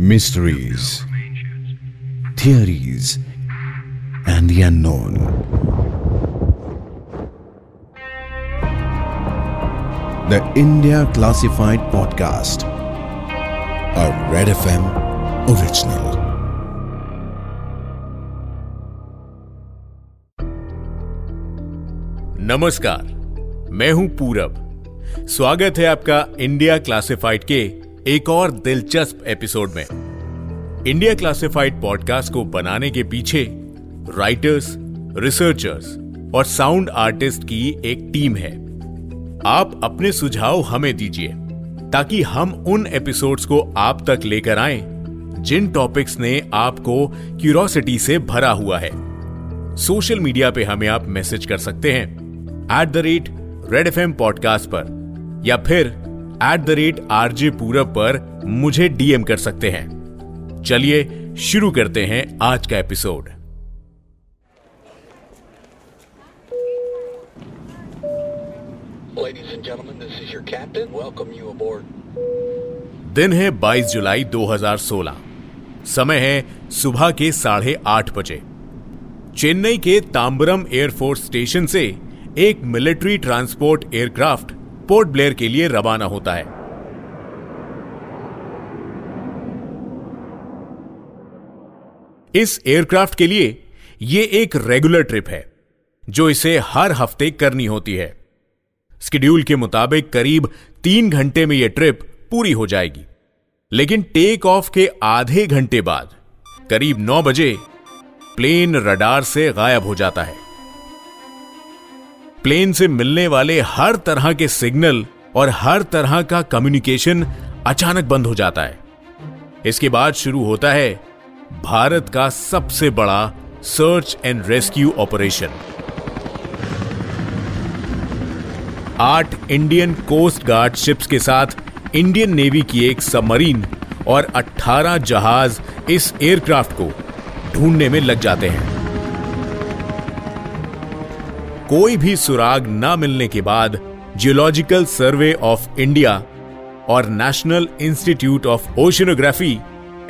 mysteries, theories, and the unknown. The India Classified Podcast, a Red FM original. नमस्कार मैं हूँ पूरब स्वागत है आपका इंडिया क्लासिफाइड के एक और दिलचस्प एपिसोड में। इंडिया क्लासिफाइड पॉडकास्ट को बनाने के पीछे राइटर्स रिसर्चर्स और साउंड आर्टिस्ट की एक टीम है। आप अपने सुझाव हमें दीजिए, ताकि हम उन एपिसोड्स को आप तक लेकर आए, जिन टॉपिक्स ने आपको क्यूरोसिटी से भरा हुआ है। सोशल मीडिया पे हमें आप मैसेज कर सकते हैं at the rate Red F podcast पर, या फिर eight the rate RJ Purab पर मुझे डीएम कर सकते हैं। चलिए शुरू करते हैं आज का एपिसोड. दिन है 22 जुलाई 2016 समय है सुबह के साढ़े आठ बजे। चेन्नई के ताम्बरम एयरफोर्स स्टेशन से एक military transport aircraft Port Blair के लिए रवाना होता है। इस एयरक्राफ्ट के लिए यह एक रेगुलर ट्रिप है, जो इसे हर हफ़्ते करनी होती है। स्केड्यूल के मुताबिक करीब तीन घंटे में यह ट्रिप पूरी हो जाएगी। लेकिन टेक ऑफ़ के आधे घंटे बाद, करीब नौ बजे, प्लेन रडार से गायब हो जाता है। प्लेन से मिलने वाले हर तरह के सिग्नल और हर तरह का कम्युनिकेशन अचानक बंद हो जाता है। इसके बाद शुरू होता है भारत का सबसे बड़ा सर्च एंड रेस्क्यू ऑपरेशन आठ इंडियन कोस्ट गार्ड शिप्स के साथ इंडियन नेवी की एक सबमरीन और 18 जहाज़ इस एयरक्राफ्ट को ढूँढने में लग जाते हैं। कोई भी सुराग न मिलने के बाद जियोलॉजिकल सर्वे ऑफ़ इंडिया और National Institute of Oceanography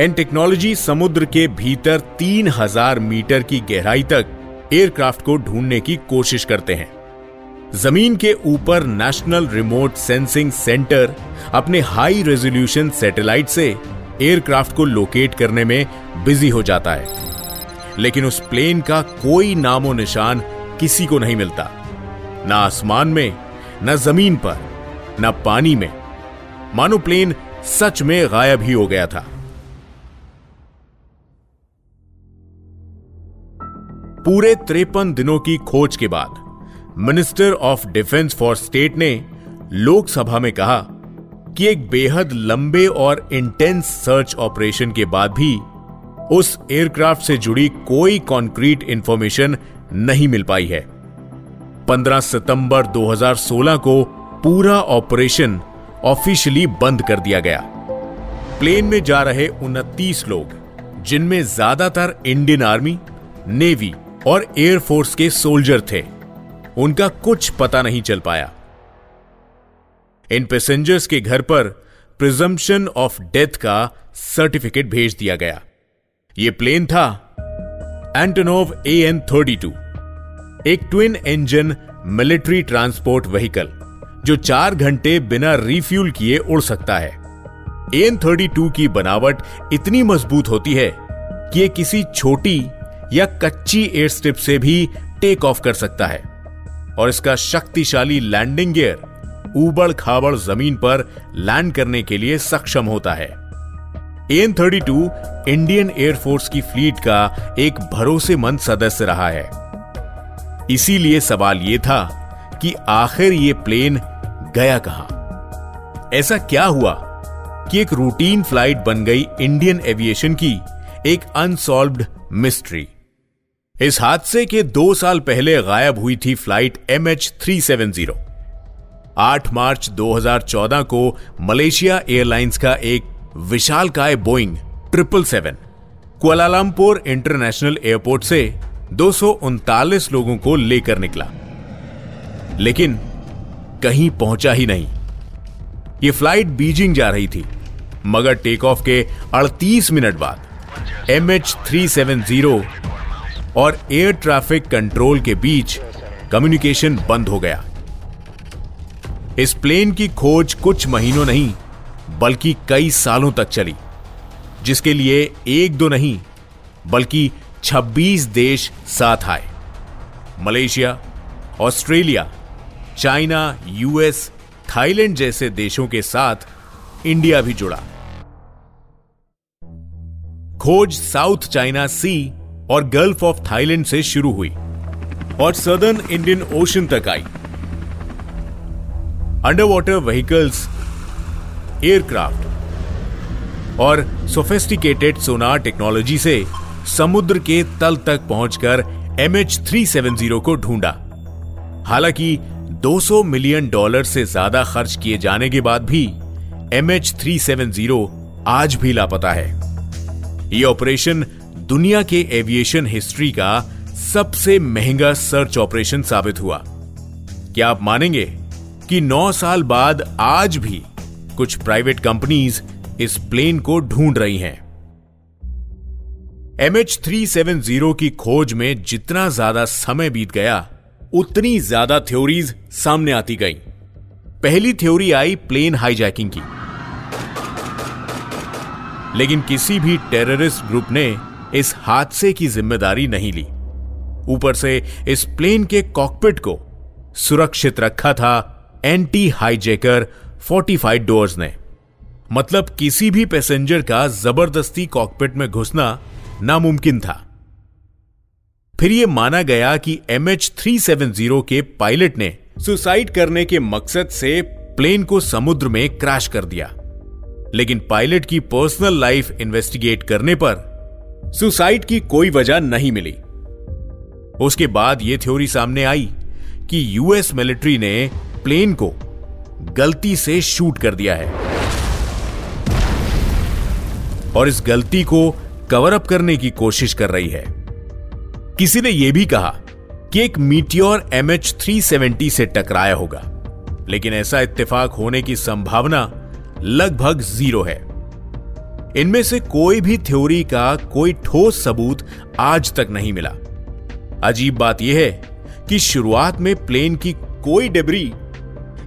and Technology समुद्र के भीतर 3000 मीटर की गहराई तक एयरक्राफ्ट को ढूँढने की कोशिश करते हैं। ज़मीन के ऊपर नेशनल रिमोट सेंसिंग सेंटर अपने हाई रेजोल्यूशन सैटेलाइट से एयरक्राफ्ट को लोकेट करने में बिज़ी हो जाता है। लेकिन उस प्लेन का कोई नामो निशान किसी को नहीं मिलता। ना आसमान में, न ज़मीन पर, न पानी में। मानो प्लेन सच में गायब ही हो गया था। पूरे त्रेपन दिनों की खोज के बाद, Minister of Defence for State ने लोकसभा में कहा कि एक बेहद लंबे और इंटेंस सर्च ऑपरेशन के बाद भी उस एयरक्राफ्ट से जुड़ी कोई कॉन्क्रीट इंफॉर्मेशन नहीं मिल पाई है। 15 सितंबर 2016 को पूरा ऑपरेशन ऑफिशियली बंद कर दिया गया। प्लेन में जा रहे उनतीस लोग, जिनमें ज़्यादातर इंडियन आर्मी, नेवी और एयरफोर्स के सोल्जर थे। उनका कुछ पता नहीं चल पाया। इन पैसेंजर्स के घर पर प्रिजम्पशन ऑफ़ डेथ का सर्टिफिकेट भेज दिया गया। यह प्लेन था Antonov A N thirty two एक twin engine military transport vehicle जो चार घंटे बिना रिफ्यूल किए उड़ सकता है। ए एन थर्टी टू की बनावट इतनी मज़बूत होती है कि यह किसी छोटी या कच्ची एयर स्ट्रिप से भी टेक ऑफ़ कर सकता है। और इसका शक्तिशाली लैंडिंग गियर ऊबड़ खाबड़ ज़मीन पर लैंड करने के लिए सक्षम होता है। N thirty two Indian air force की फ्लीट का एक भरोसेमंद सदस्य रहा है। इसीलिए सवाल यह था कि आखिर यह प्लेन गया कहाँ? ऐसा क्या हुआ कि एक रूटीन फ़्लाइट बन गई इंडियन एविएशन की एक अनसॉल्व्ड मिस्ट्री इस हादसे के दो साल पहले गायब हुई थी flight M H three seven zero आठ मार्च 2014 को मलेशिया एयरलाइंस का एक विशालकाय Boeing triple seven. Kuala Lumpur International Airport से दो सौ उनतालीस लोगों को लेकर निकला। लेकिन कहीं पहुँचा ही नहीं। यह फ़्लाइट बीजिंग जा रही थी, मगर टेक ऑफ़ के 38 मिनट बाद। M H three seven zero और एयर ट्रैफ़िक कंट्रोल के बीच कम्युनिकेशन बंद हो गया। इस प्लेन की खोज कुछ महीनों नहीं बल्कि कई सालों तक चली, जिसके लिए एक दो नहीं, बल्कि 26 देश साथ आए। Malaysia, Australia, China, US, Thailand जैसे देशों के साथ इंडिया भी जुड़ा। खोज साउथ चाइना सी और गल्फ ऑफ़ थाईलैंड से शुरू हुई और सदर्न इंडियन ओशन तक आई। अंडर वाटर व्हीकल्स एयरक्राफ्ट और सोफेस्टिकेटेड सोनार टेक्नोलॉजी से समुद्र के तल तक पहुंचकर M H three seven zero को ढूंढा। हालाँकि 200 मिलियन डॉलर से ज़्यादा खर्च किए जाने के बाद भी M H three seven zero आज भी लापता है। यह ऑपरेशन दुनिया के एविएशन हिस्ट्री का सबसे महँगा सर्च ऑपरेशन साबित हुआ। क्या आप मानेंगे कि 9 साल बाद आज भी कुछ प्राइवेट कंपनीज़ इस प्लेन को ढूंढ रही हैं। M H three seven zero की खोज में जितना ज़्यादा समय बीत गया, उतनी ज़्यादा थ्योरीज सामने आती गई। पहली थ्योरी आई प्लेन हाईजैकिंग की। लेकिन किसी भी टेररिस्ट ग्रुप ने इस हादसे की ज़िम्मेदारी नहीं ली। ऊपर से इस प्लेन के कॉकपिट को सुरक्षित रखा था एंटी हाईजैकर फोर्टिफाइड डोर्स ने। मतलब किसी भी पैसेंजर का ज़बरदस्ती कॉकपिट में घुसना नामुमकिन था। फिर यह माना गया कि M H three seven zero के पायलट ने सुसाइड करने के मकसद से प्लेन को समुद्र में क्रैश कर दिया। लेकिन पायलट की पर्सनल लाइफ इन्वेस्टिगेट करने पर सुसाइड की कोई वजह नहीं मिली। उसके बाद यह थ्योरी सामने आई कि यूएस मिलिट्री ने प्लेन को गलती से शूट कर दिया है। और इस गलती को कवर अप करने की कोशिश कर रही है। किसी ने यह भी कहा कि एक meteor M H three seventy से टकराया होगा, लेकिन ऐसा इत्तेफाक होने की संभावना लगभग ज़ीरो है। इनमें से कोई भी थ्योरी का कोई ठोस सबूत आज तक नहीं मिला। अजीब बात यह है कि शुरुआत में प्लेन की कोई डिब्री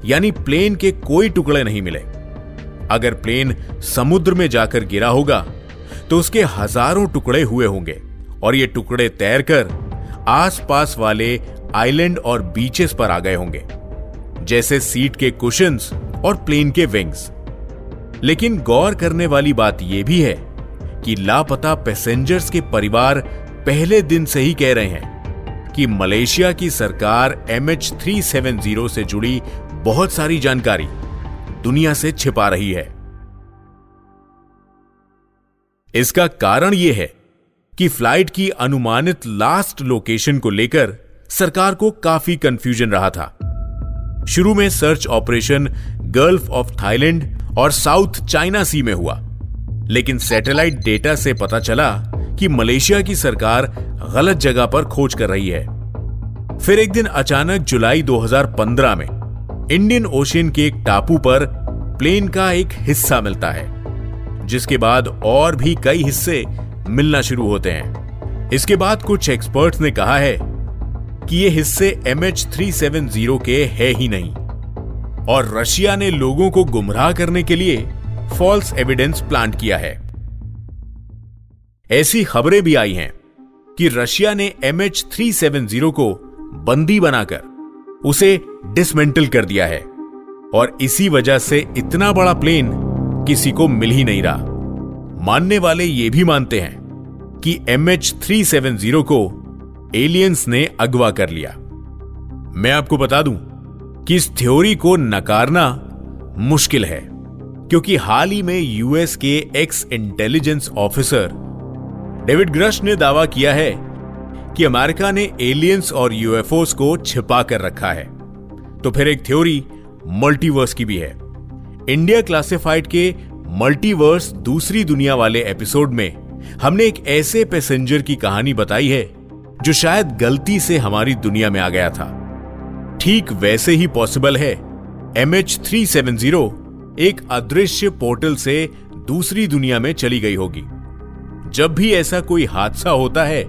यानी प्लेन के कोई टुकड़े नहीं मिले। अगर प्लेन समुद्र में जाकर गिरा होगा तो उसके हज़ारों टुकड़े हुए होंगे, और ये टुकड़े तैरकर आसपास वाले आइलैंड और बीचेस पर आ गए होंगे, जैसे सीट के कुशंस और प्लेन के विंग्स। लेकिन गौर करने वाली बात यह भी है कि लापता पैसेंजर्स के परिवार पहले दिन से ही कह रहे हैं कि मलेशिया की सरकार M H three seven zero से जुड़ी बहुत सारी जानकारी दुनिया से छिपा रही है। इसका कारण यह है कि फ़्लाइट की अनुमानित लास्ट लोकेशन को लेकर सरकार को काफ़ी कंफ्यूजन रहा था। शुरू में search operation Gulf of Thailand और साउथ चाइना सी में हुआ, लेकिन सैटेलाइट डेटा से पता चला कि मलेशिया की सरकार गलत जगह पर खोज कर रही है। फिर एक दिन अचानक जुलाई 2015 में इंडियन ओशियन के एक टापू पर प्लेन का एक हिस्सा मिलता है, जिसके बाद और भी कई हिस्से मिलना शुरू होते हैं। इसके बाद कुछ एक्सपर्ट्स ने कहा है कि ये हिस्से M H three seven zero के है ही नहीं, और रशिया ने लोगों को गुमराह करने के लिए फॉल्स एविडेंस प्लांट किया है। ऐसी खबरें भी आई हैं कि रशिया ने M H three seven zero को बंदी बनाकर उसे डिसमेंटल कर दिया है। और इसी वजह से इतना बड़ा प्लेन किसी को मिल ही नहीं रहा। मानने वाले ये भी मानते हैं कि M H three seven zero को एलियंस ने अगवा कर लिया। मैं आपको बता दूँ कि इस थ्योरी को नकारना मुश्किल है, क्योंकि हाल ही में यूएस के ex intelligence officer David Grusch ने दावा किया है कि अमेरिका ने एलियंस और यूएफओस को छिपा कर रखा है। तो फिर एक थ्योरी मल्टीवर्स की भी है। इंडिया क्लासिफाइड के मल्टीवर्स दूसरी दुनिया वाले एपिसोड में हमने एक ऐसे पैसेंजर की कहानी बताई है, जो शायद गलती से हमारी दुनिया में आ गया था। ठीक वैसे ही पॉसिबल है। M H three seven zero एक अदृश्य पोर्टल से दूसरी दुनिया में चली गई होगी। जब भी ऐसा कोई हादसा होता है,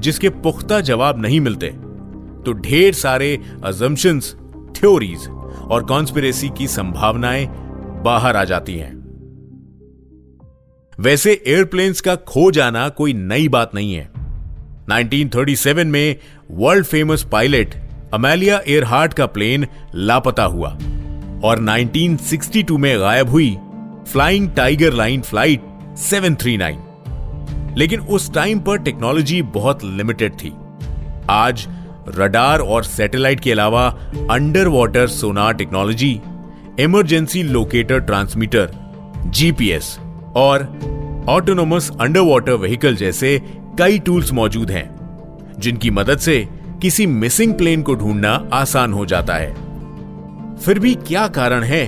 जिसके पुख्ता जवाब नहीं मिलते तो ढेर सारे अजम्पन्स थ्योरीज और कॉन्स्पिरेसी की संभावनाएँ बाहर आ जाती हैं। वैसे एयरप्लेन्स का खो जाना कोई नई बात नहीं है। 1937 में world famous pilot Amelia Earhart का प्लेन लापता हुआ और 1962 में गायब हुई फ्लाइंग टाइगर लाइन फ़्लाइट 739 लेकिन उस टाइम पर टेक्नोलॉजी बहुत लिमिटेड थी। आज रडार और सैटेलाइट के अलावा under water sonar technology, emergency locator transmitter, GPS और ऑटोनोमस अंडर वाटर व्हीकल जैसे कई टूल्स मौजूद हैं, जिनकी मदद से किसी मिसिंग प्लेन को ढूंढना आसान हो जाता है। फिर भी क्या कारण है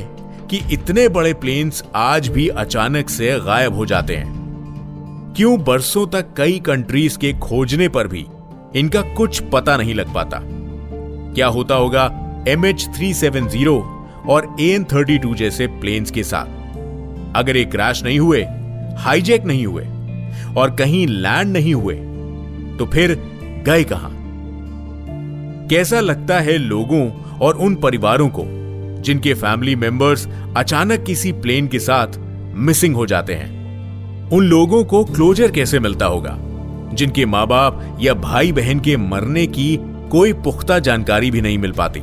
कि इतने बड़े प्लेन्स आज भी अचानक से गायब हो जाते हैं? क्यों बरसों तक कई कंट्रीज़ के खोजने पर भी इनका कुछ पता नहीं लग पाता। क्या होता होगा M H three seven zero और एन थर्टी टू जैसे प्लेन्स के साथ? अगर ये क्रैश नहीं हुए हाईजैक नहीं हुए और कहीं लैंड नहीं हुए तो फिर गए कहाँ? कैसा लगता है लोगों और उन परिवारों को जिनके फैमिली मेंबर्स अचानक किसी प्लेन के साथ मिसिंग हो जाते हैं? उन लोगों को क्लोजर कैसे मिलता होगा? जिनके माँ बाप या भाई बहन के मरने की कोई पुख्ता जानकारी भी नहीं मिल पाती।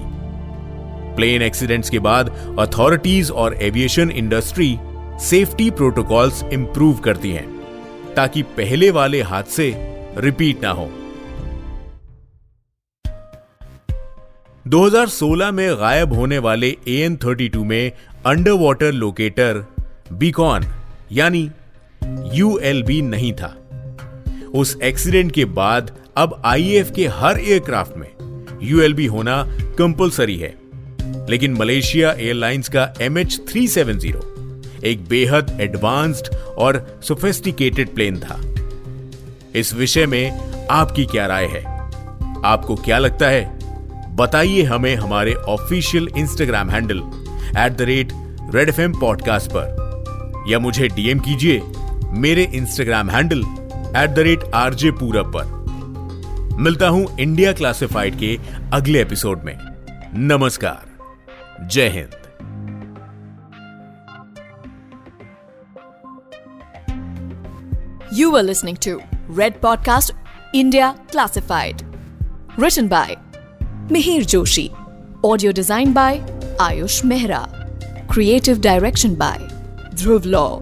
प्लेन एक्सीडेंट्स के बाद अथॉरिटीज और aviation industry safety protocols improve करती हैं, ताकि पहले वाले हादसे रिपीट ना हो। 2016 में गायब होने वाले ए एन थर्टी में अंडर वाटर लोकेटर बीकॉन, यानी यूएलबी नहीं था। उस एक्सीडेंट के बाद अब आईएएफ के हर एयरक्राफ्ट में यूएलबी होना कंपलसरी है। लेकिन मलेशिया एयरलाइंस का M H three seven zero एक बेहद एडवांस्ड और सोफेस्टिकेटेड प्लेन था। इस विषय में आपकी क्या राय है? आपको क्या लगता है? बताइए हमें हमारे official Instagram handle at the rate Red F podcast पर। या मुझे डीएम कीजिए। मेरे Instagram handle at the rate RJ Purab पर मिलता हूँ इंडिया क्लासिफाइड के अगले एपिसोड में नमस्कार जय Hind You were listening to Red Podcast India Classified. Written by Mihir Joshi. Audio designed by Ayush Mehra. Creative direction by Dhruv Law.